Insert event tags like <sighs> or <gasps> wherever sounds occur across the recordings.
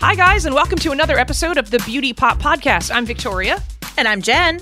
Hi, guys, and welcome to another episode of the Beauty Pop Podcast. I'm Victoria. And I'm Jen.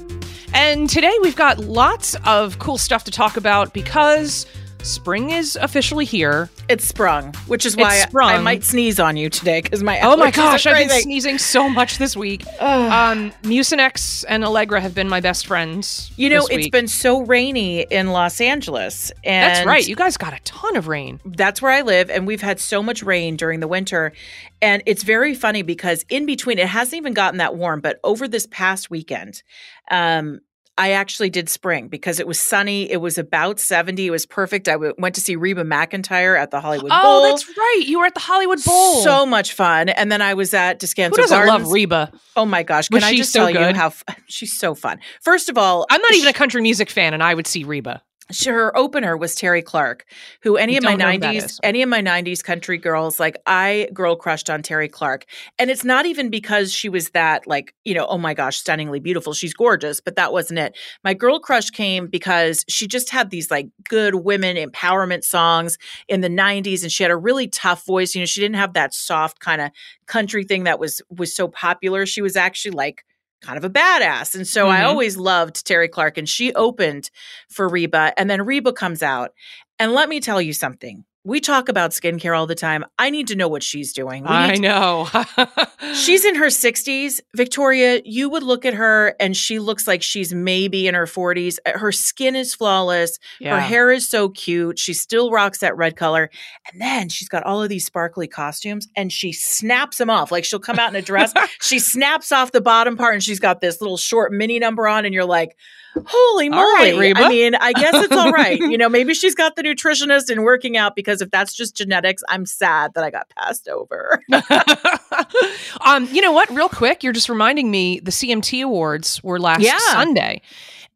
And today we've got lots of cool stuff to talk about because spring is officially here. It's sprung, which is why sprung. I might sneeze on you today because my Oh my gosh, I've been sneezing so much this week. <sighs> um, Mucinex and Allegra have been my best friends. You know, it's been so rainy in Los Angeles, and That's right. You guys got a ton of rain. that's where I live, and we've had so much rain during the winter. And it's very funny because in between, it hasn't even gotten that warm, but over this past weekend, um, I actually did spring because it was sunny. It was about 70. It was perfect. I w- went to see Reba McEntire at the Hollywood Oh, Bowl. Oh, that's right. You were at the Hollywood Bowl. So much fun. And then I was at Descanso Who doesn't Gardens. love Reba? Oh my gosh. Can I just so tell you how f- <laughs> she's so fun? First of all, I'm not even a country music fan, and I would see Reba. Her opener was Terri Clark, who any of my don't know who that 90s, any of my 90s country girls, like I girl crushed on Terri Clark. And it's not even because she was that like, you know, oh my gosh, stunningly beautiful. She's gorgeous, but that wasn't it. My girl crush came because she just had these like good women empowerment songs in the 90s and she had a really tough voice. You know, she didn't have that soft kind of country thing that was was so popular. She was actually like kind of a badass. And so I Mhm. always loved Terri Clark and she opened for Reba and then Reba comes out. And let me tell you something. We talk about skincare all the time. I need to know what she's doing. I to- know. <laughs> She's in her 60s. Victoria, you would look at her and she looks like she's maybe in her 40s. Uh, her skin is flawless. Her hair is so cute. She still rocks that red color. And then she's got all of these sparkly costumes and she snaps them off. Like she'll come out in a dress, <laughs> she snaps off the bottom part and she's got this little short mini number on. And you're like, holy moly. All right, Reba. I mean, I guess it's all right. you <laughs> know, maybe she's got the nutritionist and working out because if that's just genetics, I'm sad that I got passed over. <laughs> um, you know what? Real quick, you're just reminding me the CMT Awards were last Yeah. Sunday,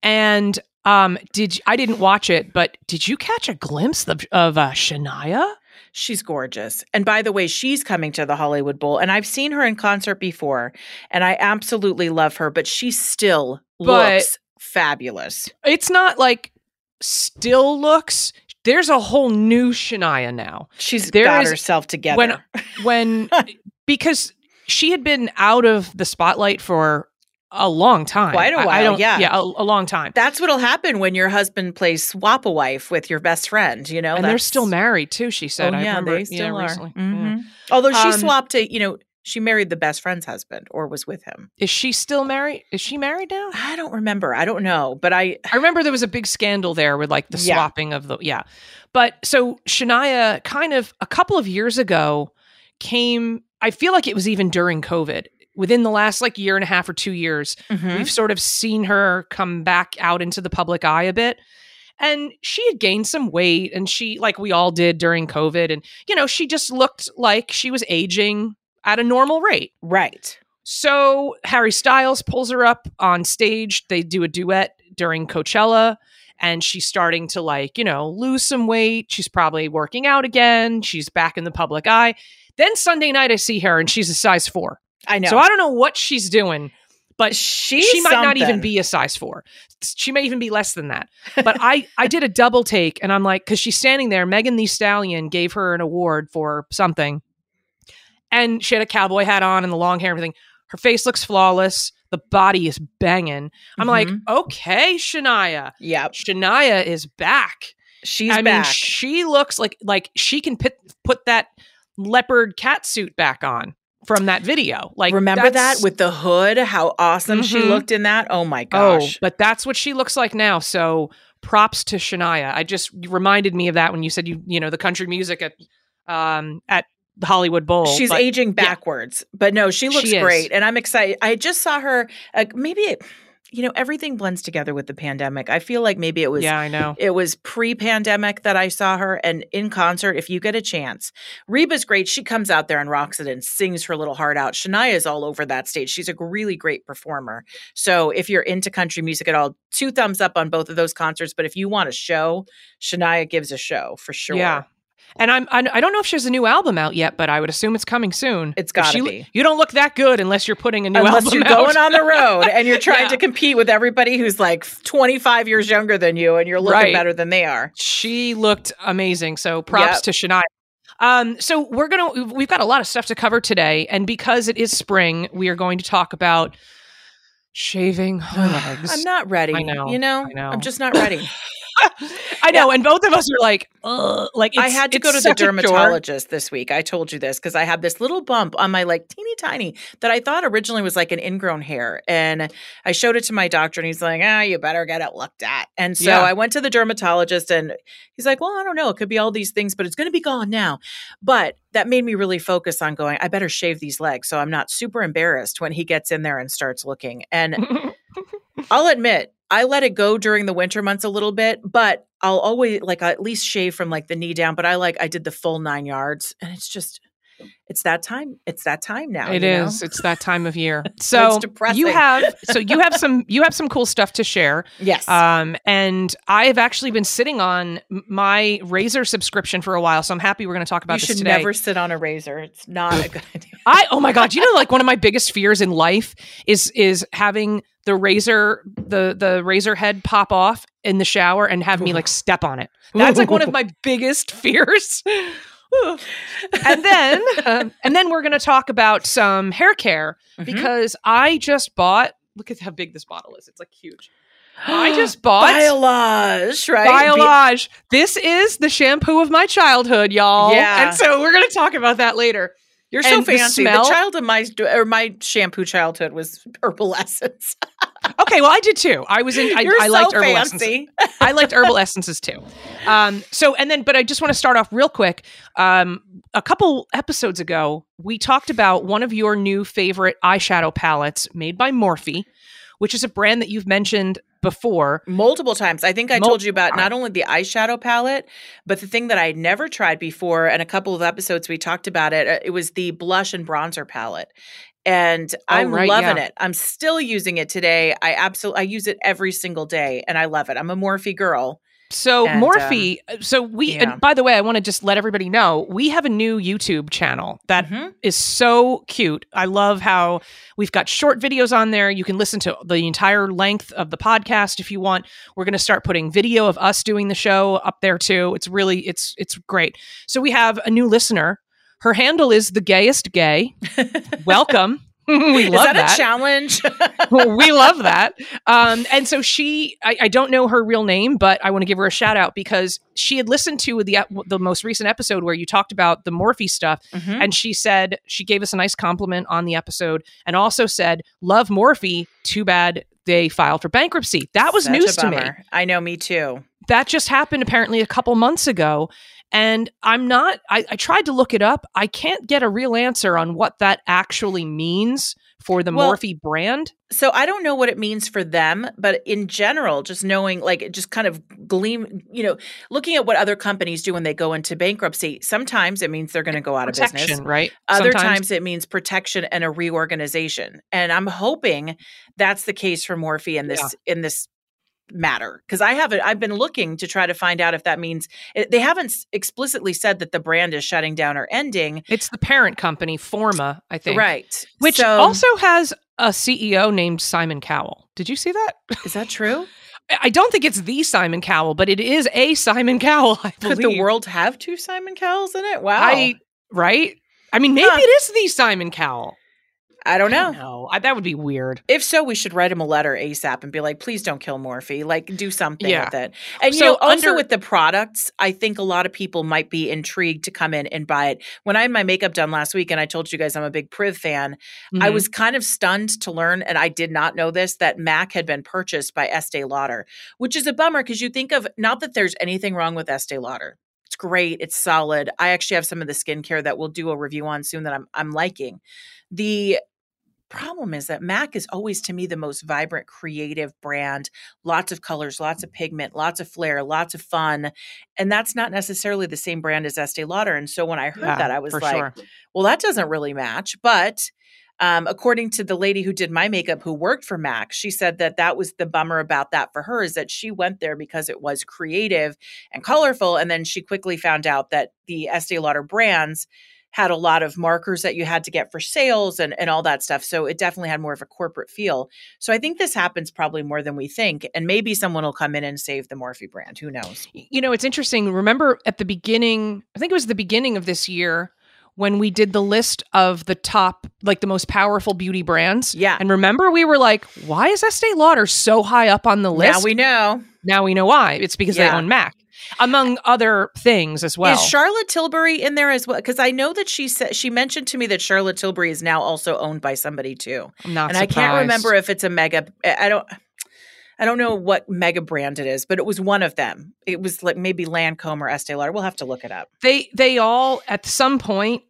and um, did I didn't watch it, but did you catch a glimpse of, of uh, Shania? She's gorgeous. And by the way, she's coming to the Hollywood Bowl. And I've seen her in concert before, and I absolutely love her, but she still But- looks fabulous. It's not like still looks. There's a whole new Shania now. She's There got is- herself together. when <laughs> when because she had been out of the spotlight for a long time, Quite a I- I while, don't- yeah. yeah, a, a long time. That's what'll happen when your husband plays swap a wife with your best friend, you know? and they're still married too. She said, Oh, "I yeah, remember, they still yeah, are. recently." Yeah. Although she Um, swapped to, you know, she married the best friend's husband or was with him. Is she still married? Is she married now? I don't remember. I don't know. But I, I remember there was a big scandal there with like the Yeah. swapping of the yeah. But so Shania kind of a couple of years ago came I feel like it was even during COVID. Within the last like year and a half or 2 years, Mhm. we've sort of seen her come back out into the public eye a bit. And she had gained some weight and she like we all did during COVID and you know, she just looked like she was aging at a normal rate. right. So Harry Styles pulls her up on stage. They do a duet during Coachella, and she's starting to like, you know, lose some weight. She's probably working out again. She's back in the public eye. Then Sunday night, I see her, and she's a size four. I know. So I don't know what she's doing, but She's she might not even be a size four. She may even be less than that. <laughs> But I, I did a double take, and I'm like, because she's standing there. Megan Thee Stallion gave her an award for something, and she had a cowboy hat on and the long hair and everything. Her face looks flawless. The body is banging. I'm like, Mhm. okay, Shania. Yeah, Shania is back. She's I mean, back. she looks like like she can put put that leopard cat suit back on from that video. Like, Remember that with the hood? How awesome she Mhm. looked in that? Oh my Oh, gosh. but that's what she looks like now. So props to Shania. I just reminded me of that when you said you you know the country music at um at Hollywood Bowl. She's but aging backwards, but no, she looks She great, and I'm excited. I just saw her. Uh, maybe it, you know, everything blends together with the pandemic. I feel like maybe it was. yeah, I know. It was pre-pandemic that I saw her, and in concert. If you get a chance, Reba's great. She comes out there and rocks it and sings her little heart out. Shania's all over that stage. She's a really great performer. So if you're into country music at all, two thumbs up on both of those concerts. But if you want a show, Shania gives a show for sure. Yeah. And I'm I don't know if she has a new album out yet, but I would assume it's coming soon. It's gotta she- be. You don't look that good unless you're putting a new album. Unless you're out. going on the road and you're <laughs> trying Yeah. to compete with everybody who's like 25 years younger than you and you're looking Right. better than they are. She looked amazing. So props Yep. to Shania. Um, so we're gonna we've got a lot of stuff to cover today, and because it is spring, we are going to talk about shaving <sighs> legs. I'm not ready. I know, You know, I know. I'm just not ready. <laughs> I know, and both of us are like, Ugh, like I had to go to the such a chore. dermatologist this week. I told you this because I had this little bump on my like teeny tiny that I thought originally was like an ingrown hair. And I showed it to my doctor and he's like, ah, you better get it looked at. And so Yeah. I went to the dermatologist and he's like, well, I don't know. It could be all these things, but it's going to be gone now. But that made me really focus on going, I better shave these legs. So I'm not super embarrassed when he gets in there and starts looking. And <laughs> I'll admit, I let it go during the winter months a little bit, but I'll always like I at least shave from like the knee down. But I like I did the full nine yards, and it's just it's that time. It's that time now. It you know? It's that time of year. <laughs> So you have so you have <laughs> some you have some cool stuff to share. Yes. Um, and I have actually been sitting on my Razor subscription for a while, so I'm happy we're going to talk about you should today. never sit on a razor. It's not a good idea. <laughs> I oh my god, you know like one of my biggest fears in life is is having the razor the the razor head pop off in the shower and have me like step on it. That's like one of my biggest fears. And then um, and then we're going to talk about some hair care Mhm. because I just bought look at how big this bottle is. It's like huge. I <gasps> just bought Biolage, right? Be- Biolage. This is the shampoo of my childhood, y'all. Yeah. And so we're going to talk about that later. You're so and fancy. The, smell- child of my or my shampoo childhood was Herbal <laughs> Essence. Okay, well, I did too. I was in. I, You're I so liked herbal essences. I liked herbal essences too. Um, so and then, but I just want to start off real quick. Um, a couple episodes ago, we talked about one of your new favorite eyeshadow palettes made by Morphe, which is a brand that you've mentioned before. multiple times. I think I told you about not only the eyeshadow palette, but the thing that I had never tried before. And a couple of episodes we talked about it. uh, It was the blush and bronzer palette. And I'm Oh, right, loving yeah. it. I'm still using it today. I absolutely I use it every single day and I love it. I'm a Morphe girl. So And, um, Morphe. so we. yeah. And by the way, I want to just let everybody know we have a new YouTube channel that Mhm. is so cute. I love how we've got short videos on there. You can listen to the entire length of the podcast if you want. We're going to start putting video of us doing the show up there too. It's really it's it's great. So we have a new listener. Her handle is the gayest gay. <laughs> Welcome. <laughs> we love that, that. a challenge? <laughs> we love that. Um, and so she, I, I don't know her real name, but I want to give her a shout out because she had listened to the the most recent episode where you talked about the Morphe stuff, Mhm. and she said she gave us a nice compliment on the episode, and also said, "Love Morphe. Too bad they filed for bankruptcy." That was Such news to me. I know, me too. That just happened apparently a couple months ago. And I'm not, I, I tried to look it up. I can't get a real answer on what that actually means for the Well, Morphe brand. So I don't know what it means for them, but in general, just knowing, like, just kind of gleam, you know, looking at what other companies do when they go into bankruptcy. Sometimes it means they're going to go out of business. Right? Other Sometimes- times it means protection and a reorganization. And I'm hoping that's the case for Morphe in this in this matter because I haven't I've been looking to try to find out if that means it, they haven't explicitly said that the brand is shutting down or ending. It's the parent company, Forma, I think. Right. Which So- also has a CEO named Simon Cowell. Did you see that? is that true? <laughs> I- I don't think it's the Simon Cowell, but it is a Simon Cowell, I Could believe. the world have two Simon Cowells in it? Wow. I right? I mean, maybe Huh. it is the Simon Cowell. I don't I know. don't know. I, that would be weird. If so, we should write him a letter ASAP and be like, please don't kill Morphe. Like, do something Yeah. with it. And you So know, also under- with the products, I think a lot of people might be intrigued to come in and buy it. When I had my makeup done last week, and I told you guys I'm a big Priv fan, I Mhm. was kind of stunned to learn, and I did not know this, that MAC had been purchased by Estee Lauder, which is a bummer because you think of not that there's anything wrong with Estee Lauder. It's great. It's solid. I actually have some of the skincare that we'll do a review on soon that I'm I'm liking. The problem is that MAC is always to me the most vibrant, creative brand. Lots of colors, lots of pigment, lots of flair, lots of fun. And that's not necessarily the same brand as Estee Lauder. And so when I heard Yeah, that, I was like, sure. well, that doesn't really match. But um, according to the lady who did my makeup who worked for MAC, she said that that was the bummer about that for her is that she went there because it was creative and colorful. And then she quickly found out that the Estee Lauder brands had a lot of markers that you had to get for sales and, and all that stuff. So it definitely had more of a corporate feel. So I think this happens probably more than we think. And maybe someone will come in and save the Morphe brand. Who knows? You know, it's interesting. Remember at the beginning, I think it was the beginning of this year when we did the list of the top, like the most powerful beauty brands. Yeah. And remember, we were like, why is Estee Lauder so high up on the list? Now we know. Now we know why. It's because Yeah. they own MAC, among other things as well. is Charlotte Tilbury in there as well? Because I know that she said she mentioned to me that Charlotte Tilbury is now also owned by somebody too. I'm not and I can't remember if it's a mega. I don't. I don't know what mega brand it is, but it was one of them. It was like maybe Lancome or Estee Lauder. We'll have to look it up. They they all at some point,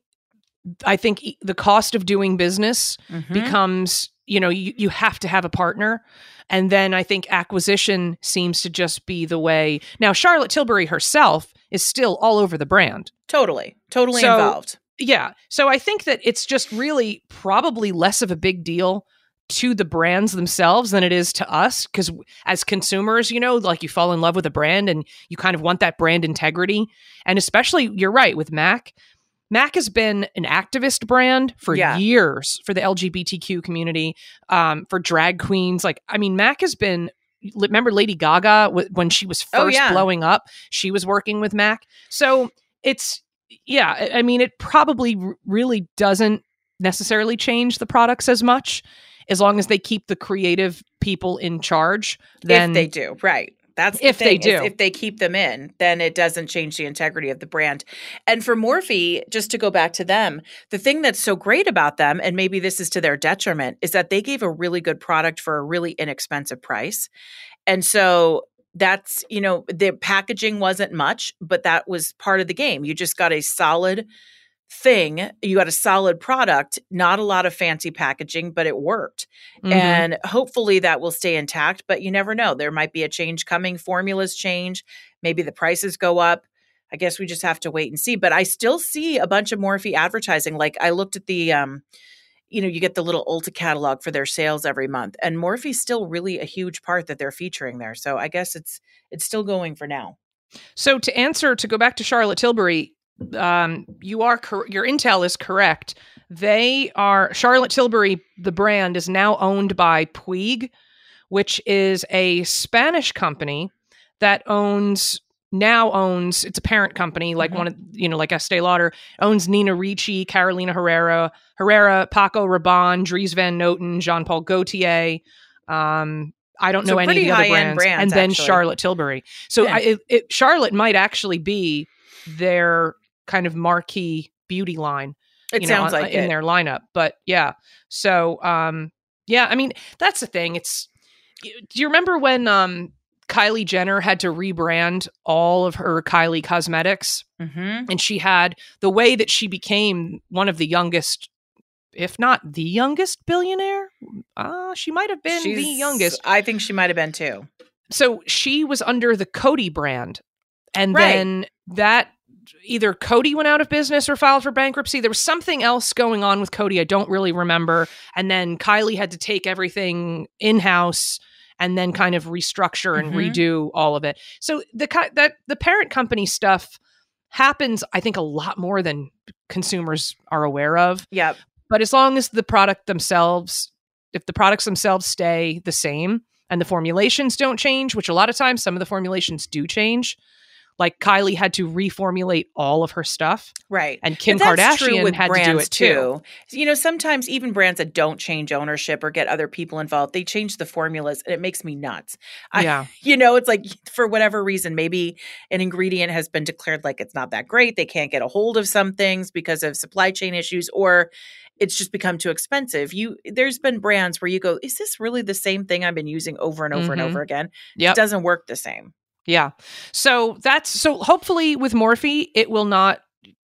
I think the cost of doing business Mhm. becomes you know you, you have to have a partner. And then i think acquisition seems to just be the way. Now charlotte tilbury herself is still all over the brand. Totally, totally So- involved. yeah. So i think that it's just really probably less of a big deal to the brands themselves than it is to us because as consumers you know like you fall in love with a brand and you kind of want that brand integrity. And especially you're right with mac mac has been an activist brand for Yeah. years for the lgbtq community um, for drag queens like i mean mac has been remember lady gaga when she was first Oh, yeah. blowing up she was working with mac so it's yeah I- i mean it probably really doesn't necessarily change the products as much as long as they keep the creative people in charge then if they do, right. That's the If they thing, is do. If they keep them in, then it doesn't change the integrity of the brand. And for Morphe, just to go back to them, the thing that's so great about them, and maybe this is to their detriment, is that they gave a really good product for a really inexpensive price. And so that's, you know, the packaging wasn't much, but that was part of the game. You just got a solid thing, you got a solid product, not a lot of fancy packaging, but it worked. Mhm. and hopefully that will stay intact but you never know. There might be a change coming formulas change maybe the prices go up. I guess we just have to wait and see but i still see a bunch of morphe advertising. Like i looked at the um you know you get the little ulta catalog for their sales every month and morphe's still really a huge part that they're featuring there. So i guess it's it's still going for now. So to answer, to go back to Charlotte Tilbury, um, you are cor- your intel is correct. They are Charlotte Tilbury. The brand is now owned by Puig, which is a Spanish company that owns now owns it's a parent company like Mhm. one of you know like Estee Lauder owns Nina Ricci, Carolina Herrera, Herrera, Paco Rabanne, Dries Van Noten, Jean Paul Gaultier. Um, I don't So know any of the other brands, brands, and then actually. Charlotte Tilbury. So Yeah. I, it, it, Charlotte might actually be their kind of marquee beauty line. it you know, sounds on- like in it their lineup. But yeah, so um, yeah, I mean that's the thing. It's do you remember when um Kylie Jenner had to rebrand all of her Kylie cosmetics, Mhm. and she had the way that she became one of the youngest. If not the youngest billionaire, uh, she might have been the youngest. i think she might have been too So she was under the Coty brand. And Right. then that either Coty went out of business or filed for bankruptcy. There was something else going on with Coty. I don't really remember. And then Kylie had to take everything in house and then kind of restructure and Mhm. redo all of it. So the that the parent company stuff happens, I think, a lot more than consumers are aware of. yep But as long as the product themselves, if the products themselves stay the same and the formulations don't change, which a lot of times some of the formulations do change, like Kylie had to reformulate all of her stuff, right and Kim But that's true Kardashian with had to do it too. You know, sometimes even brands that don't change ownership or get other people involved, they change the formulas and it makes me nuts. I- yeah, <laughs> You know, it's like <laughs> for whatever reason, maybe an ingredient has been declared like it's not that great. They can't get a hold of some things because of supply chain issues or it's just become too expensive. You there's been brands where you go, is this really the same thing I've been using over and over and Mhm. over again? Yep. It doesn't work the same. Yeah. So that's so hopefully with Morphe, it will not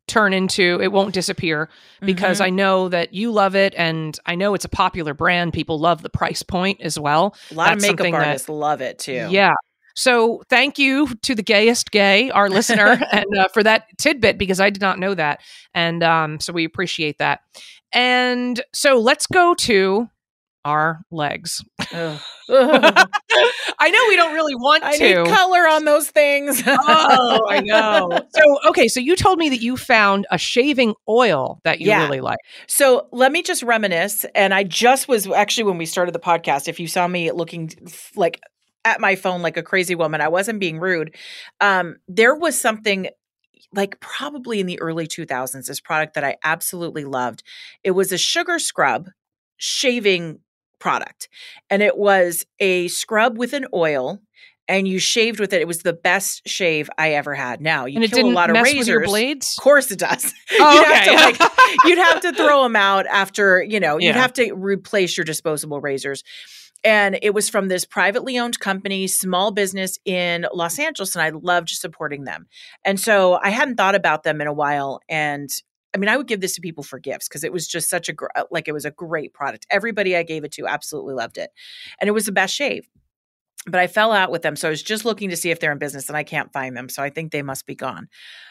turn into it won't disappear because Mhm. I know that you love it and I know it's a popular brand. People love the price point as well. a lot that's of makeup something that- artists love it too. Yeah. So thank you to the gayest gay, our listener, <laughs> and uh, for that tidbit because I did not know that, and um, so we appreciate that. And so let's go to our legs. <laughs> <laughs> I know we don't really want I to. color on those things. oh, I know. <laughs> So, okay, so you told me that you found a shaving oil that you Yeah. really like. So let me just reminisce. And I just was actually when we started the podcast, if you saw me looking like at my phone like a crazy woman, I wasn't being rude. Um, there was something like probably in the early 2000s, this product that I absolutely loved. It was a sugar scrub shaving product, and it was a scrub with an oil. And you shaved with it. It was the best shave I ever had. Now you and it kill didn't a lot of razors. blades. Of course it does. <laughs> Oh, you'd have to okay. like <laughs> you'd have to throw them out after, you know, you'd Yeah. have to replace your disposable razors. And it was from this privately owned company, small business in Los Angeles, and I loved supporting them. And so I hadn't thought about them in a while. And I mean, I would give this to people for gifts because it was just such a gr- uh, like it was a great product. Everybody I gave it to absolutely loved it, and it was the best shave. But I fell out with them, so I was just looking to see if they're in business, and I can't find them. So I think they must be gone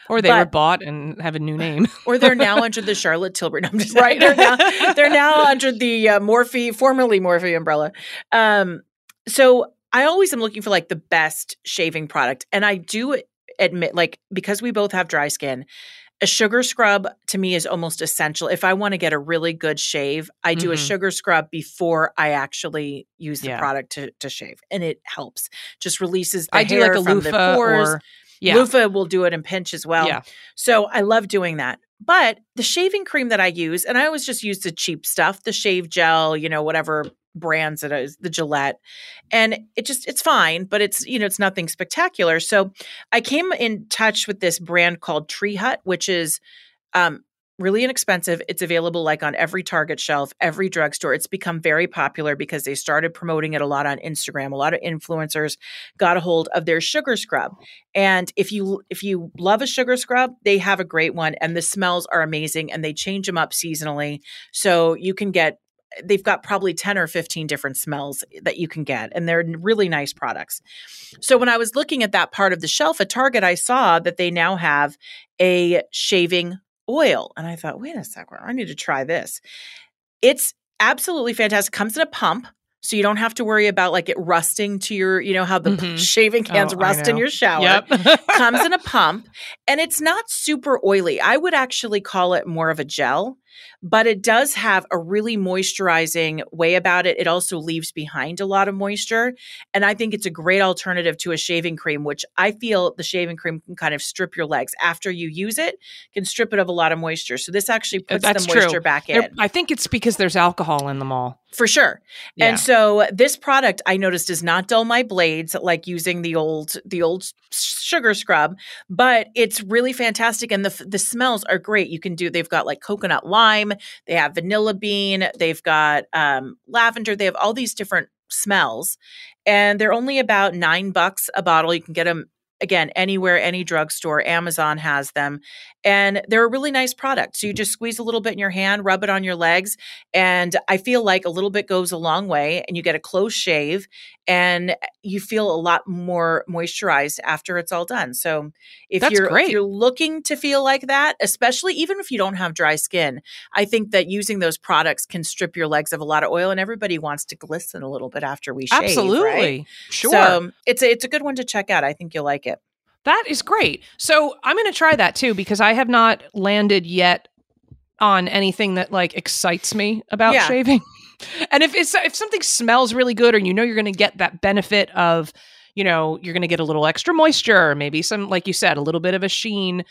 Or they were bought and have a new name. <laughs> or they're now under the Charlotte Tilbury. <laughs> No, I'm just Right. They're now, <laughs> they're now under the uh, Morphe, formerly Morphe umbrella. Um, so I always am looking for like the best shaving product, and I do admit, like because we both have dry skin. A sugar scrub to me is almost essential. If I want to get a really good shave, I do a Mhm. sugar scrub before I actually use the Yeah. product to, to shave, and it helps. Just releases the I do like a loofah pores. or yeah. Loofah will do it in pinch as well. Yeah. So I love doing that. But the shaving cream that I use, and I always just use the cheap stuff, the shave gel, you know, whatever brands that is the Gillette. And it just, it's fine, but it's, you know, it's nothing spectacular. So I came in touch with this brand called Tree Hut, which is um, really inexpensive. It's available like on every Target shelf, every drugstore. It's become very popular because they started promoting it a lot on Instagram. A lot of influencers got a hold of their sugar scrub. And if you if you love a sugar scrub, they have a great one and the smells are amazing and they change them up seasonally. So you can get they've got probably 10 or 15 different smells that you can get and they're really nice products. So when I was looking at that part of the shelf at Target, I saw that they now have a shaving oil and I thought, "Wait a second, I need to try this." It's absolutely fantastic. Comes in a pump. So you don't have to worry about like it rusting to your, you know, how the Mhm. <laughs> shaving cans Oh, rust in your shower Yep. comes in a <laughs> pump and it's not super oily. I would actually call it more of a gel, but it does have a really moisturizing way about it. It also leaves behind a lot of moisture. And I think it's a great alternative to a shaving cream, which I feel the shaving cream can kind of strip your legs after you use it, can strip it of a lot of moisture. So this actually puts That's the true. moisture back in I think it's because there's alcohol in them all. for sure. Yeah. And so this product I noticed does not dull my blades like using the old the old sugar scrub, but it's really fantastic and the the smells are great. You can do they've got like coconut lime, they have vanilla bean, they've got um, lavender, they have all these different smells and they're only about 9 bucks a bottle. You can get them again anywhere any drugstore amazon has them and they're a really nice product so you just squeeze a little bit in your hand rub it on your legs and I feel like a little bit goes a long way and you get a close shave and you feel a lot more moisturized after it's all done. So if That's you're if you're looking to feel like that, especially even if you don't have dry skin, I think that using those products can strip your legs of a lot of oil and everybody wants to glisten a little bit after we shave. Absolutely. right? Sure. So it's a, it's a good one to check out. I think you'll like it. That is great. So I'm going to try that too because I have not landed yet on anything that like excites me about Yeah. shaving. <laughs> And if it's if something smells really good or you know you're going to get that benefit of, you know, you're going to get a little extra moisture, or maybe some like you said, a little bit of a sheen.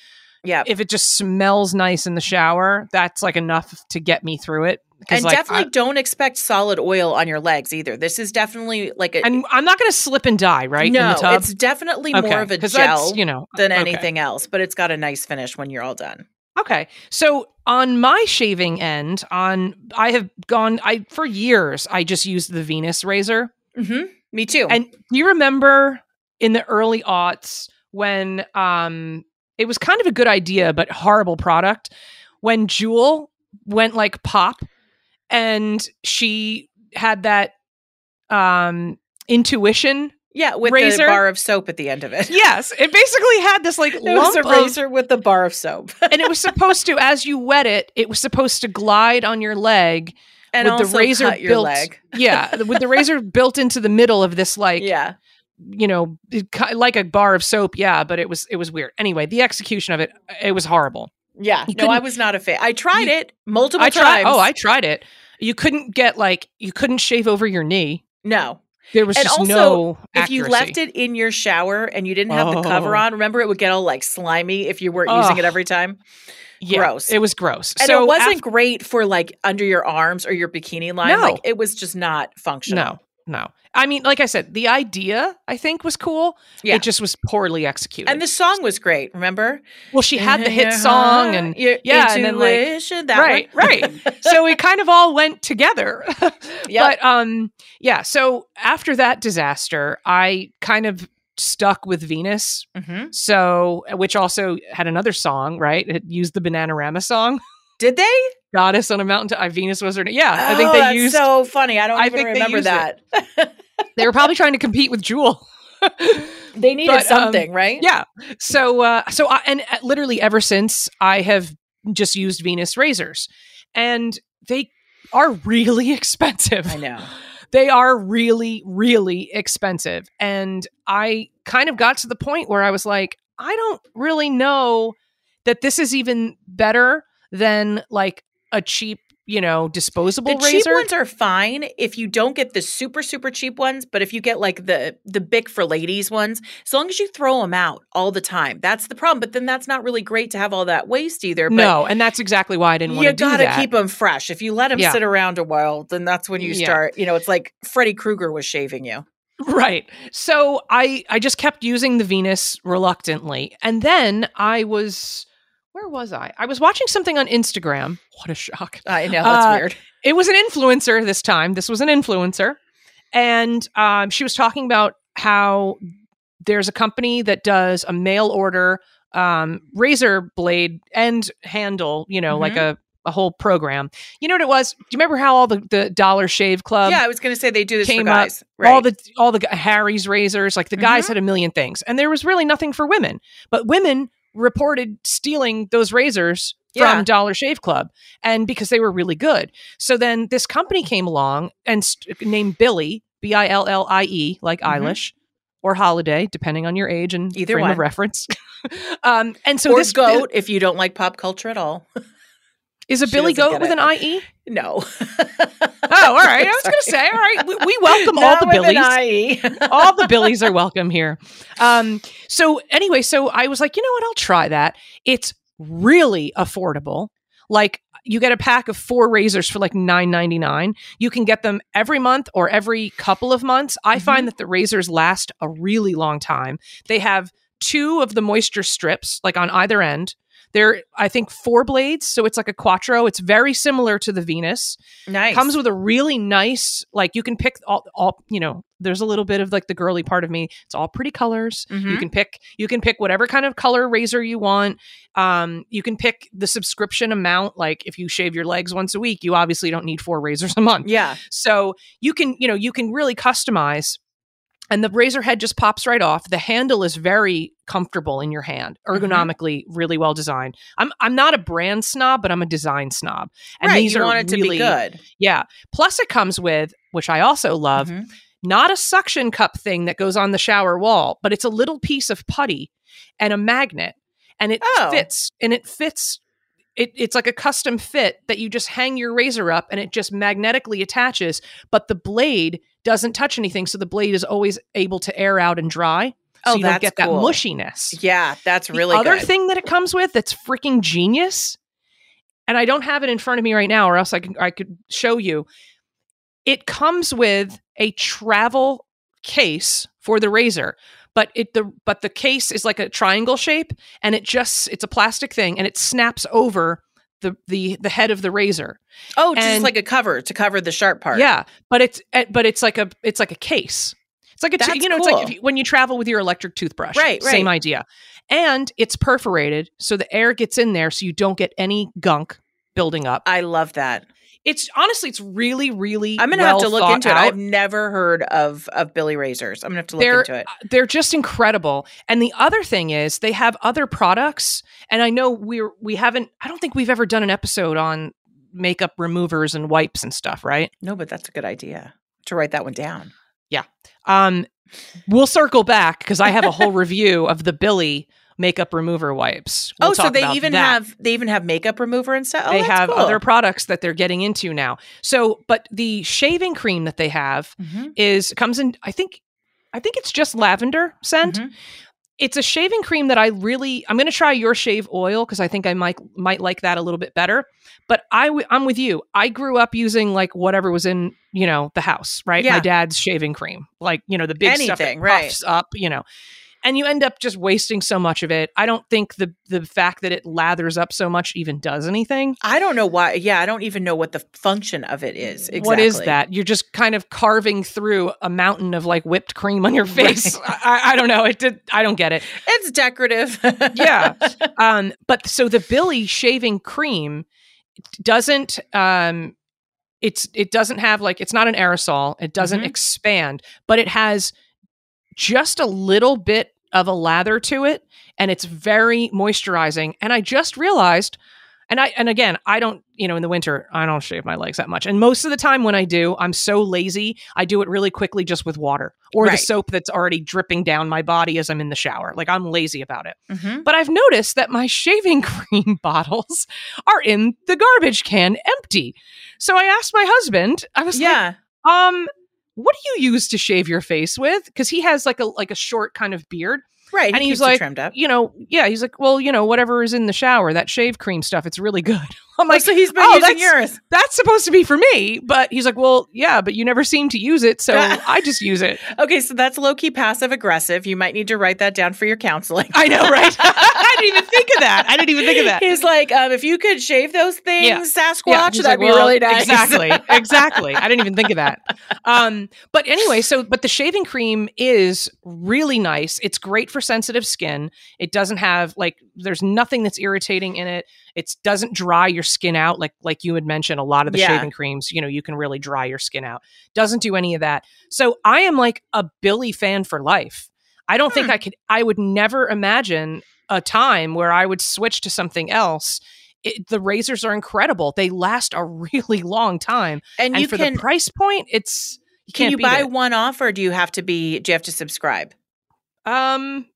Yeah. If it just smells nice in the shower, that's like enough to get me through it. 'Cause, And like, definitely I, don't expect solid oil on your legs either. This is definitely like a and I'm not going to slip and die, right? in no, the tub? it's definitely Okay, more of a gel you know, than okay. anything else, but it's got a nice finish when you're all done. Okay. So on my shaving end, on I have gone I for years I just used the Venus razor. hmm Me too. And you remember in the early aughts when um it was kind of a good idea but horrible product when Jewel went like pop and she had that um intuition. yeah, with razor? the bar of soap at the end of it. <laughs> Yes, it basically had this like It lump a of razor with the bar of soap. <laughs> and it was supposed to as you wet it it was supposed to glide on your leg and with also the razor built leg. <laughs> yeah with the razor built into the middle of this like yeah. you know like a bar of soap yeah but it was it was weird anyway the execution of it it was horrible Yeah. You No, I was not a fan. I tried you- it multiple i tried times. oh i tried it you couldn't get like you couldn't shave over your knee no. there was And just also, no If you left it in your shower and you didn't have the cover Oh. on, remember it would get all like slimy if you weren't using it every time. yeah, gross. it was gross And so it wasn't great for like under your arms or your bikini line. No. Like it was just not functional. no no i mean like i said the idea i think was cool Yeah. it just was poorly executed And the song was great, remember? well she had the hit song and Your yeah, and then, like- that right one. right <laughs> so we kind of all went together <laughs> Yep. but um yeah so after that disaster i kind of stuck with venus Mhm. so which also had another song right it used the bananarama song <laughs> Did they? goddess on a mountain to, uh, venus was her name yeah i think Oh, they that's used so funny. I don't I even think remember that. <laughs> they were probably trying to compete with jewel <laughs> they needed But, um, something, right? yeah so uh so I, and uh, literally ever since i have just used venus razors and they are really <laughs> expensive I know. they are really really expensive and i kind of got to the point where i was like i don't really know that this is even better than like a cheap you know disposable The cheap ones are fine if you don't get the super super cheap ones, but if you get like the the Bic for ladies ones, as long as you throw them out all the time, that's the problem. But then that's not really great to have all that waste either. But no and that's exactly why i didn't want you to do gotta that keep them fresh. If you let them Yeah. sit around a while, then that's when you Yeah. start. You know, it's like Freddy Krueger was shaving you. Right. So I I just kept using the Venus reluctantly. And then I was where was I? I was watching something on Instagram. What a shock. I know that's Uh, weird. It was an influencer this time. This was an influencer. And um, she was talking about how there's a company that does a mail order um, razor blade and handle, you know, like Mm-hmm. a, a whole program. You know what it was? Do you remember how all the, the Dollar Shave Club yeah, I was going to say they do this for came up, guys. Right. all the all the Harry's razors, like the guys Mhm. had a million things, and there was really nothing for women. But women reported stealing those razors Yeah. from Dollar Shave Club, and because they were really good. So then this company came along and st- named Billie B I L L I E, like Mhm. Eilish. Or holiday, depending on your age and Either frame one. of reference. <laughs> um, and so or this goat if you don't like pop culture at all. <laughs> is a She Billy goat with it. an IE. no. Oh, all right. I was going to say, all right. We, we welcome all the Billies. <laughs> All the billies are welcome here um so anyway so i was like you know what i'll try that it's really affordable like you get a pack of four razors for like 9.99 you can get them every month or every couple of months i Mhm. find that the razors last a really long time they have two of the moisture strips like on either end they're i think four blades so it's like a quattro it's very similar to the venus nice. comes with a really nice like you can pick all, all you know there's a little bit of like the girly part of me it's all pretty colors you Mhm. can pick you can pick whatever kind of color razor you want um you can pick the subscription amount like if you shave your legs once a week you obviously don't need four razors a month Yeah. so you can you know you can really customize and the razor head just pops right off the handle is very comfortable in your hand Mm-hmm. ergonomically really well designed i'm i'm not a brand snob but i'm a design snob and right. these you are want it to be good. yeah. Plus, it comes with, which I also love, Mhm. not a suction cup thing that goes on the shower wall, but it's a little piece of putty and a magnet, and it Oh. fits. And it fits. It, it's like a custom fit that you just hang your razor up and it just magnetically attaches, but the blade doesn't touch anything. So the blade is always able to air out and dry. So Oh, you don't that's get that mushiness. Yeah, that's really the other good. thing that it comes with that's freaking genius, and I don't have it in front of me right now, or else I could I could show you. It comes with a travel case for the razor, but it the but the case is like a triangle shape, and it just it's a plastic thing, and it snaps over the the the head of the razor. oh, just and- like a cover to cover the sharp part. Yeah, but it's eh, but it's like a it's like a case. It's like a That's you know it's like if you, when you travel with your electric toothbrush. Right, Same idea. And it's perforated so the air gets in there so you don't get any gunk building up. I love that. It's honestly it's really really I'm gonna well have to look into it. out. I've never heard of of Billie Razors. I'm gonna have to look They're into it. they're just incredible. And the other thing is they have other products and I know we're we haven't I don't think we've ever done an episode on makeup removers and wipes and stuff, right? No, but that's a good idea to write that one down. Yeah. Um, we'll circle back because I have a whole review of the Billie makeup remover wipes. We'll oh, so they even that. have they even have makeup remover and stuff. Oh, they have cool. other products that they're getting into now. So, but the shaving cream that they have Mhm. is comes in. I think, I think it's just lavender scent. Mhm. It's a shaving cream that I really. I'm going to try your shave oil because I think I might might like that a little bit better. But I w- I'm with you. I grew up using like whatever was in you know the house, right? Yeah. My dad's shaving cream, like you know the big stuff that Anything, right. puffs up, you know. And you end up just wasting so much of it. I don't think the the fact that it lathers up so much even does anything. I don't know why. Yeah, I don't even know what the function of it is. Exactly. What is that? You're just kind of carving through a mountain of like whipped cream on your <laughs> face. I, I- I don't know. It did. I don't get it. It's decorative. <laughs> Yeah. Um, but so the Billie shaving cream doesn't. Um, it's it doesn't have like it's not an aerosol. It doesn't Mhm. expand, but it has just a little bit of a lather to it, and it's very moisturizing. And I just realized. And I and again, I don't, you know, in the winter, I don't shave my legs that much. And most of the time when I do, I'm so lazy, I do it really quickly just with water or the soap that's already dripping down my body as I'm in the shower. Like I'm lazy about it. Mhm. But I've noticed that my <laughs> shaving cream <laughs> bottles are in the garbage can empty. So I asked my husband, I was Yeah. like, um, what do you use to shave your face with? Because he has like a like a short kind of beard. Right. And he he's like, trimmed up. You know, yeah, he's like, well, you know, whatever is in the shower, that shave cream stuff, it's really good. <laughs> I'm Oh, like, so he's been oh, using that's- yours. that's supposed to be for me. But he's like, well, yeah, but you never seem to use it, so <laughs> I just use it. Okay, so that's low key passive aggressive. You might need to write that down for your counseling. I know, right? <laughs> I didn't even think of that. I didn't even think of that. He's like, um, if you could shave those things, Yeah. Sasquatch, he's that'd like, be well, really nice. Exactly. Exactly. I didn't even think of that. Um, but anyway, so but the shaving cream is really nice. It's great for sensitive skin. It doesn't have like there's nothing that's irritating in it. It doesn't dry your skin out like like you had mentioned. A lot of the Yeah. shaving creams, you know, you can really dry your skin out. Doesn't do any of that. So I am like a Billie fan for life. I don't think Hmm. I could. I would never imagine a time where I would switch to something else. It, the razors are incredible. They last a <laughs> really long time, and, and you for can the price point, it's you can you buy it. one off or do you have to be do you have to subscribe? Um,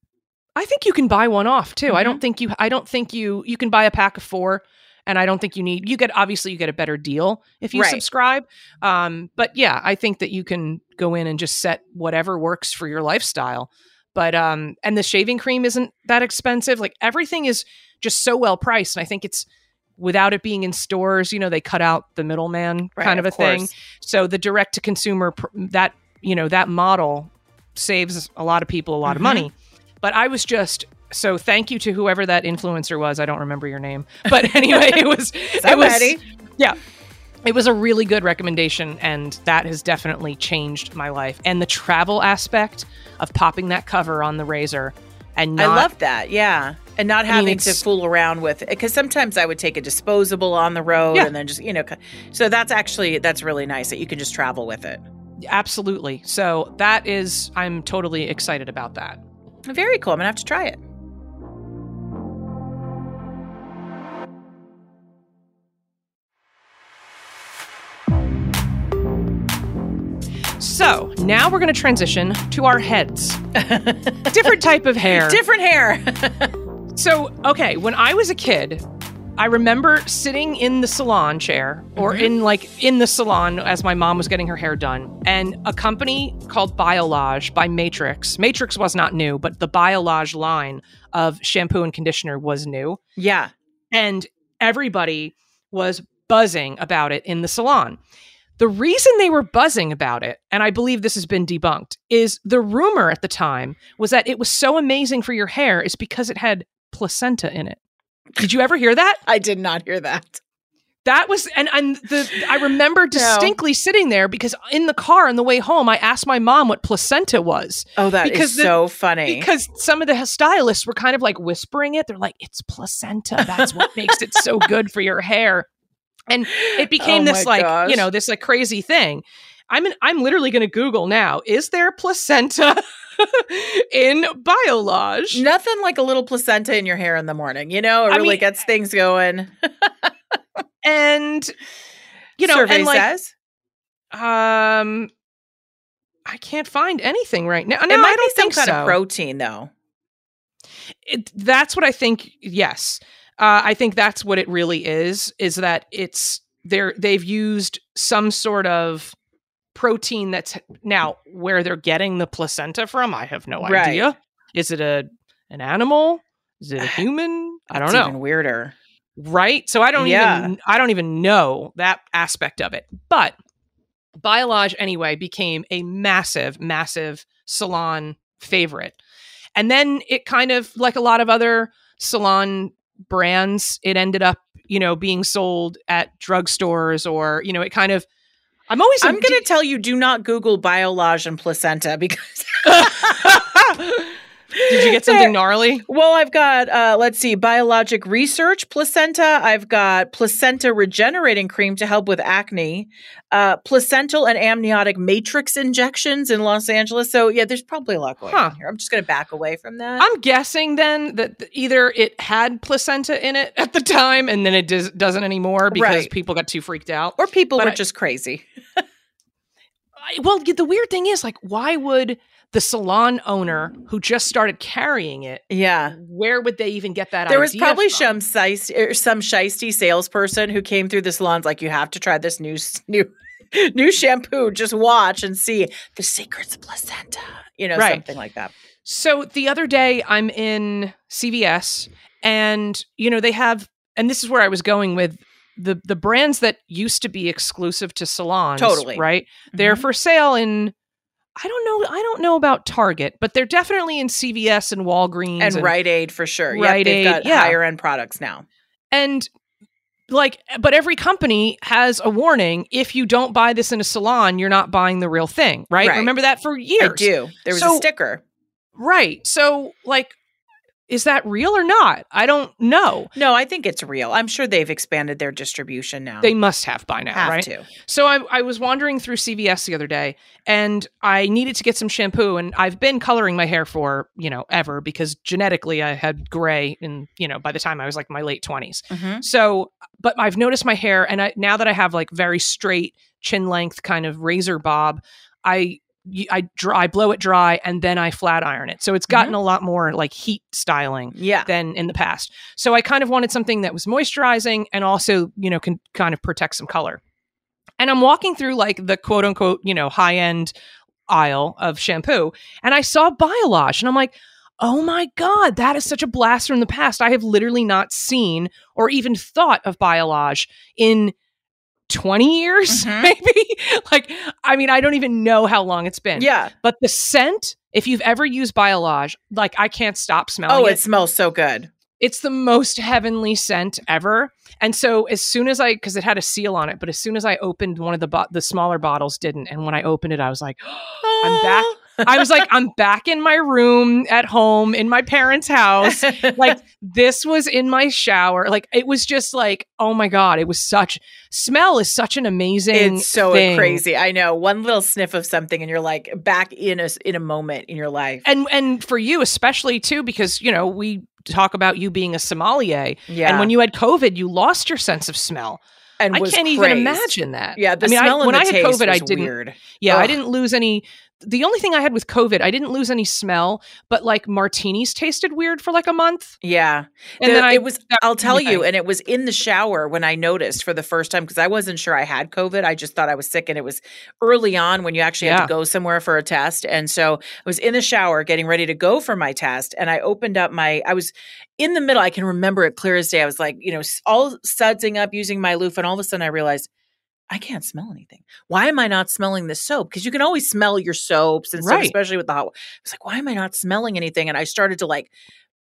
I think you can buy one off too. I Mhm. don't think you. I don't think you. You can buy a pack of four, and I don't think you need. You get obviously you get a better deal if you Right. subscribe. Um, but yeah, I think that you can go in and just set whatever works for your lifestyle. But um, and the shaving cream isn't that expensive. Like everything is just so well priced, and I think it's without it being in stores. You know, they cut out the middleman Right, kind of a thing. So the direct to consumer that you know that model saves a lot of people a lot of Mhm. money. But I was just so thank you to whoever that influencer was. I don't remember your name, but <laughs> anyway, it was it was yeah. It was a really good recommendation, and that has definitely changed my life. And the travel aspect of popping that cover on the razor, and not, I love that. Yeah. And not mean, having to fool around with it because sometimes I would take a disposable on the road Yeah. and then just, you know, so that's actually, that's really nice that you can just travel with it. absolutely. So that is, I'm totally excited about that. Very cool. I'm going to have to try it. So now we're going to transition to our heads. <laughs> Different type of hair. Different hair. So, okay, when I was a kid, I remember sitting in the salon chair or Mhm. in like in the salon as my mom was getting her hair done. And a company called Biolage by Matrix. Matrix was not new, but the Biolage line of shampoo and conditioner was new. yeah. And everybody was buzzing about it in the salon. The reason they were buzzing about it, and I believe this has been debunked, is the rumor at the time was that it was so amazing for your hair is because it had placenta in it. Did you ever hear that? I did not hear that. That was and and the I remember <laughs> distinctly sitting there because in the car on the way home I asked my mom what placenta was Oh, that is Because the- so funny. because some of the stylists were kind of like whispering it. They're like, "It's placenta. That's what makes it so <laughs> good for your hair." And it became Oh this like gosh. you know this like crazy thing. I'm in, I'm literally going to Google now. Is there placenta <laughs> <laughs> in Biolage? Nothing like a little placenta in your hair in the morning, you know? It I really mean- gets things going. <laughs> and you know, Survey and like, says um, I can't find anything right now. No, it might I don't be some think kind so. of protein, though. it, that's what I think. Yes, uh, I think that's what it really is. Is that it's they're they've used some sort of protein that's now where they're getting the placenta from. I have no Right. idea. Is it a an animal? Is it a <sighs> human? I don't know. Even weirder. right? So I don't Yeah. even I don't even know that aspect of it. But Biolage anyway became a massive, massive salon favorite. And then it kind of like a lot of other salon brands, it ended up, you know, being sold at drugstores or, you know, it kind of I'm always I'm going to tell you do not Google biolage and placenta because. <laughs> <laughs> Did you get something gnarly? Well, I've got, uh, let's see, biologic research placenta. I've got placenta regenerating cream to help with acne, uh, placental and amniotic matrix injections in Los Angeles. So, yeah, there's probably a lot going Huh. on here. I'm just going to back away from that. I'm guessing then that either it had placenta in it at the time and then it does, doesn't anymore because Right. people got too freaked out. or people but were I- just crazy. <laughs> I, well, the weird thing is, like, why would the salon owner who just started carrying it, Yeah. where would they even get that There was probably from? some shiesty, or some shisty salesperson who came through the salons like, you have to try this new new <laughs> new shampoo. Just watch and see the secrets of placenta. You know, Right. something like that. So the other day, I'm in CVS, and you know they have, and this is where I was going with the the brands that used to be exclusive to salons. Totally. right? They're Mhm. for sale in. I don't know. I don't know about Target, but they're definitely in CVS and Walgreens and Rite Aid for sure. Yeah, Rite they've Aid, got yeah. higher end products now. and like but every company has a warning if you don't buy this in a salon you're not buying the real thing right, Right. remember that for years I do. There was So- a sticker. right so like is that real or not i don't know No, I think it's real. I'm sure they've expanded their distribution now. they must have by now have right to. so I, I was wandering through cvs the other day and i needed to get some shampoo and i've been coloring my hair for you know ever because genetically i had gray in you know by the time i was like my late 20s Mhm. So, but I've noticed my hair, and I now that I have like very straight chin length kind of razor bob, I I dry I blow it dry and then I flat iron it. So it's mm-hmm. gotten a lot more like heat styling Yeah. than in the past. So I kind of wanted something that was moisturizing and also you know can kind of protect some color. And I'm walking through like the quote unquote you know high end aisle of shampoo, and I saw Biolage, and I'm like. Oh my God, that is such a blast from the past. I have literally not seen or even thought of Biolage in 20 years, <laughs> Mhm. maybe. like, I mean, I don't even know how long it's been. Yeah. But the scent, if you've ever used Biolage, like, I can't stop smelling it. Oh, it. it smells so good. It's the most heavenly scent ever. And so as soon as I, because it had a seal on it, but as soon as I opened one of the bo- the smaller bottles, didn't. And when I opened it, I was like, <gasps> I'm back. I was like, I'm back in my room at home in my parents' house. like <laughs> this was in my shower. Like it was just like, oh my god, it was such smell is such an amazing. it's so thing. crazy. I know. One little sniff of something and you're like back in a in a moment in your life. And and for you especially too, because you know we talk about you being a sommelier, yeah. and when you had COVID, you lost your sense of smell. and I can't even imagine that. Yeah, the I mean, I- smell and when the I had taste COVID, I didn't- weird. Yeah, I didn't lose any. The only thing I had with COVID, I didn't lose any smell, but like martinis tasted weird for like a month, Yeah. and The- then I it was, I'll tell the you, and it was in the shower when I noticed for the first time because I wasn't sure I had COVID. I just thought I was sick, and it was early on when you actually had to go somewhere for a test. And so I was in the shower getting ready to go for my test, and I opened up my. I was in the middle. I can remember it clear as day. I was like, you know, all sudsing up using my loofah, and all of a sudden I realized. I can't smell anything. Why am I not smelling the soap? Because you can always smell your soaps and stuff, Right. especially with the hot. I was like, why am I not smelling anything? And I started to like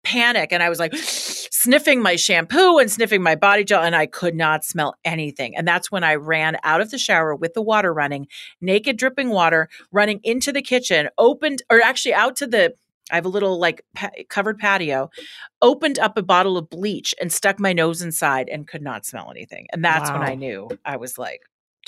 panic and I was like <gasps> sniffing my shampoo and sniffing my body gel and I could not smell anything. And that's when I ran out of the shower with the water running, naked dripping water, running into the kitchen, opened or actually out to the I have a little like pa- covered patio, opened up a bottle of bleach and stuck my nose inside and could not smell anything. And that's when I knew I was like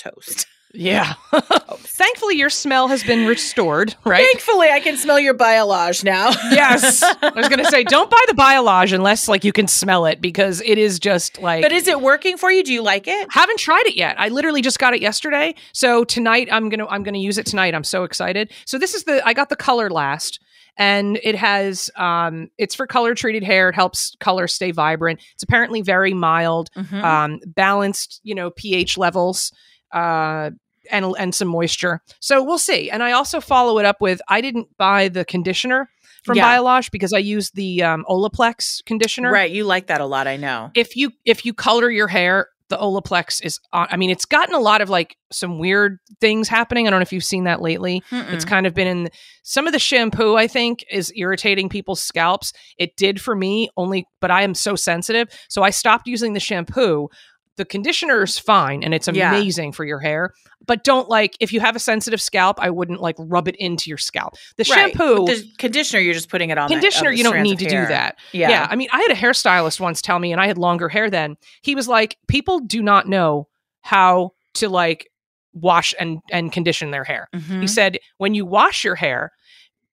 toast. <laughs> Yeah. <laughs> Thankfully, your smell has been restored, <laughs> right? Thankfully, I can smell your Biolage now. yes. I was going to say, don't buy the Biolage unless like you can smell it because it is just like. but is it working for you? Do you like it? haven't tried it yet. I literally just got it yesterday. So tonight I'm going to I'm going to use it tonight. I'm so excited. So this is the I got the color last and it has um it's for color treated hair. It helps color stay vibrant. It's apparently very mild, Mhm. um balanced, you know, pH levels. Uh and and some moisture. So we'll see. And I also follow it up with I didn't buy the conditioner from Yeah. Biolage because I used the um, Olaplex conditioner right. You like that a lot. I know. if you if you color your hair the olaplex is on i mean it's gotten a lot of like some weird things happening i don't know if you've seen that lately it's Mm-mm. kind of been in some of the shampoo i think is irritating people's scalps it did for me only but i am so sensitive so i stopped using the shampoo the conditioner is fine and it's Yeah. amazing for your hair but don't like if you have a sensitive scalp i wouldn't like rub it into your scalp the Right. shampoo With the conditioner, you're just putting it on. the- conditioner you don't need to do that Yeah. yeah. I mean, I had a hairstylist once tell me, and I had longer hair then. He was like, people do not know how to like wash and and condition their hair. Mhm. He said, when you wash your hair,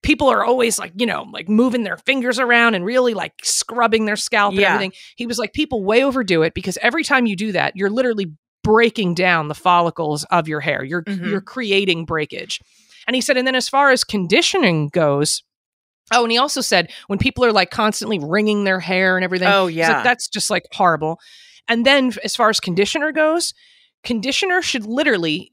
people are always like, you know, like moving their fingers around and really like scrubbing their scalp and Yeah. everything. He was like, people way overdo it because every time you do that, you're literally breaking down the follicles of your hair. You're Mhm. you're creating breakage. And he said, and then as far as conditioning goes, oh, and he also said when people are like constantly wringing their hair and everything, Oh yeah. like, that's just like horrible. And then as far as conditioner goes, conditioner should literally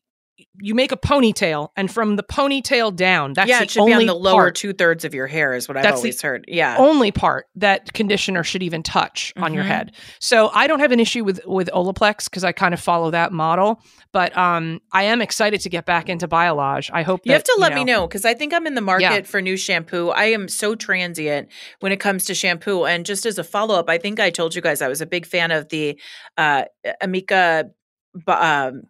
you make a ponytail, and from the ponytail down, that's yeah, the it should only be on the lower two thirds of your hair, is what I've always heard. Yeah. only part that conditioner should even touch on your Mhm. head. So I don't have an issue with with Olaplex because I kind of follow that model. But um, I am excited to get back into Biolage. I hope You that, have to let me know because I think I'm in the market Yeah. for new shampoo. I am so transient when it comes to shampoo. And just as a follow up, I think I told you guys I was a big fan of the uh, Amika um,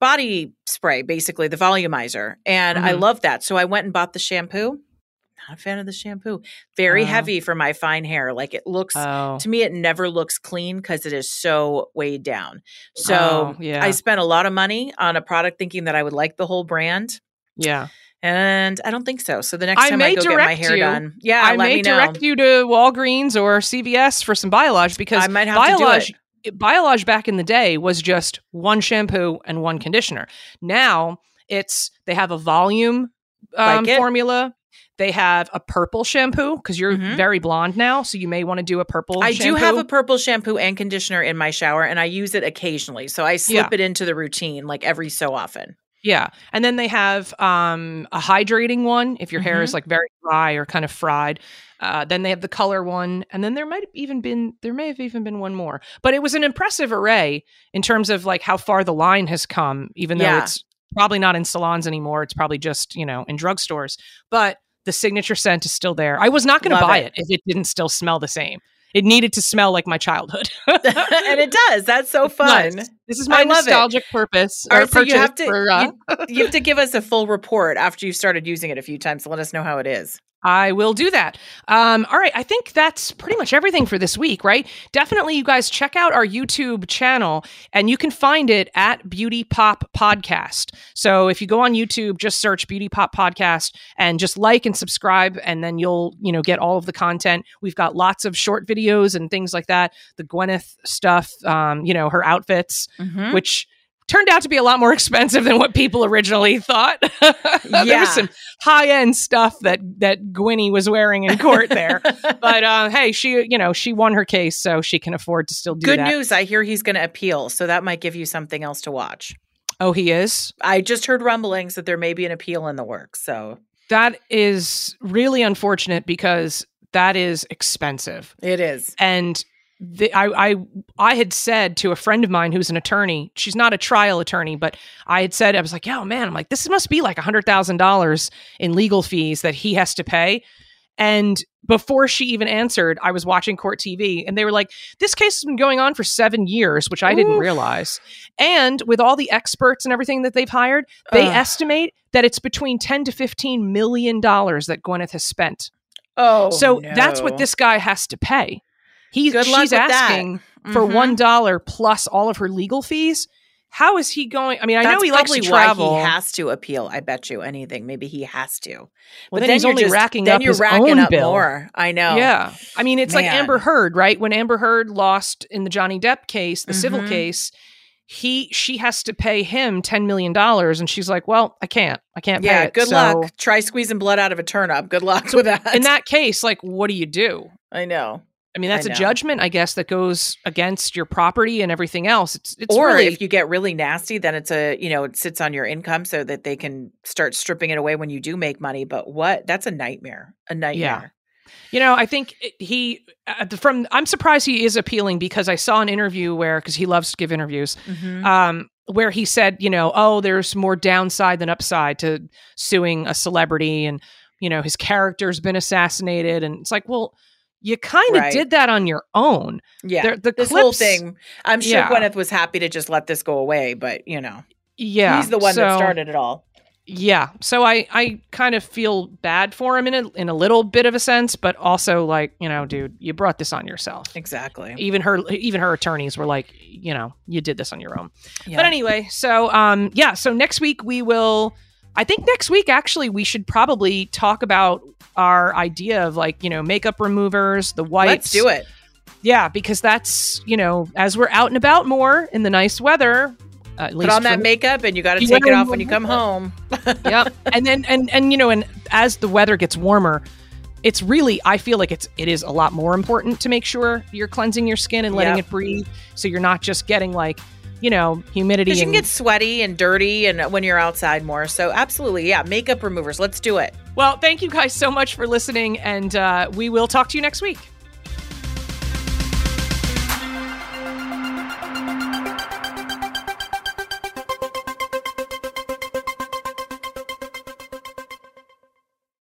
body spray, basically the volumizer. And I Mhm. love that. So I went and bought the shampoo. Not a fan of the shampoo. Very Oh. heavy for my fine hair. Like it looks. Oh, to me, it never looks clean because it is so weighed down. So Oh, yeah, I spent a lot of money on a product thinking that I would like the whole brand. yeah. And I don't think so. So the next I time I go get my hair you. done, yeah, I may direct you to Walgreens or CVS for some Biolage because I might have Biolage, to do Biolage back in the day was just one shampoo and one conditioner. Now it's they have a volume um, Like formula. They have a purple shampoo because you're Mhm. very blonde now, so you may want to do a purple. Shampoo. I do have a purple shampoo and conditioner in my shower, and I use it occasionally. So I slip Yeah. it into the routine like every so often. Yeah. And then they have um, a hydrating one if your hair Mm-hmm. is like very dry or kind of fried. Uh, then they have the color one. And then there might have even been, there may have even been one more. But it was an impressive array in terms of like how far the line has come, even though Yeah. it's probably not in salons anymore. It's probably just, you know, in drugstores. But the signature scent is still there. I was not going to buy it. it if it didn't still smell the same. It needed to smell like my childhood. <laughs> <laughs> and it does. That's so fun. Nice. This is my love it. nostalgic purpose. All or right, so you have to for, uh, you, you have to give us a full report after you've started using it a few times to let us know how it is. I will do that. Um, all right. I think that's pretty much everything for this week, right? Definitely, you guys check out our YouTube channel and you can find it at Beauty Pop Podcast. So if you go on YouTube, just search Beauty Pop Podcast and just like and subscribe, and then you'll, you know, get all of the content. We've got lots of short videos and things like that. The Gwyneth stuff, um, you know, her outfits, Mhm. which turned out to be a lot more expensive than what people originally thought. <laughs> there Yeah. was some high end stuff that that Gwynny was wearing in court there. <laughs> but uh, hey, she you know she won her case, so she can afford to still do that. Good that. news. I hear he's going to appeal, so that might give you something else to watch. Oh, he is. I just heard rumblings that there may be an appeal in the works. So That is really unfortunate because that is expensive. it is. and the, I, I I had said to a friend of mine who's an attorney, she's not a trial attorney, but I had said I was like, "Oh man, I'm like, this must be like a hundred thousand dollars in legal fees that he has to pay. And before she even answered, I was watching court TV and they were like, this case has been going on for seven years, which I didn't realize. And with all the experts and everything that they've hired, they Ugh. estimate that it's between 10 to 15 million dollars that Gwyneth has spent. Oh, so that's what this guy has to pay. He, Good luck she's asking for Mhm. one dollar plus all of her legal fees. how is he going? I mean, I That's know he likes to travel. He has to appeal. I bet you anything. Maybe he has to. well, But then, he's you're only just- racking then up you're his racking own up bill. more. I know. Yeah. I mean, it's like Amber Heard, right? When Amber Heard lost in the Johnny Depp case, the civil Mhm. case, he she has to pay him 10 million dollars and she's like, "Well, I can't. I can't pay Yeah. it." Good So, luck. Try squeezing blood out of a turnip. Good luck with that. In that case, like what do you do? I know. I mean, that's a judgment, I guess, that goes against your property and everything else. It's it's or really if you get really nasty, then it's a you know it sits on your income so that they can start stripping it away when you do make money. But what? That's a nightmare. A nightmare. You know, I think he uh, from I'm surprised he is appealing because I saw an interview where because he loves to give interviews Mhm. um where he said, you know, oh, there's more downside than upside to suing a celebrity and you know, his character's been assassinated and it's like, well, you kind of Right. did that on your own. yeah. There- the this whole thing. I'm sure Yeah. Gwyneth was happy to just let this go away, but you know, Yeah. he's the one that started it all. Yeah. So I I kind of feel bad for him in a in a little bit of a sense, but also like, you know, dude, you brought this on yourself. Exactly. Even her even her attorneys were like, you know, you did this on your own. Yeah. But anyway, so um yeah, so next week we will I think next week actually we should probably talk about our idea of like, you know, makeup removers, the wipes. Let's do it. Yeah, because that's, you know, as we're out and about more in the nice weather, uh, at Put least on that me- makeup and you got to take it off when you come home. <laughs> yep. And then and and you know, and as the weather gets warmer, it's really I feel like it's it is a lot more important to make sure you're cleansing your skin and letting Yep. it breathe, so you're not just getting like you know humidity. Because you can get sweaty and dirty and when you're outside more. So absolutely, yeah, makeup removers. Let's do it. well, thank you guys so much for listening, and uh, we will talk to you next week.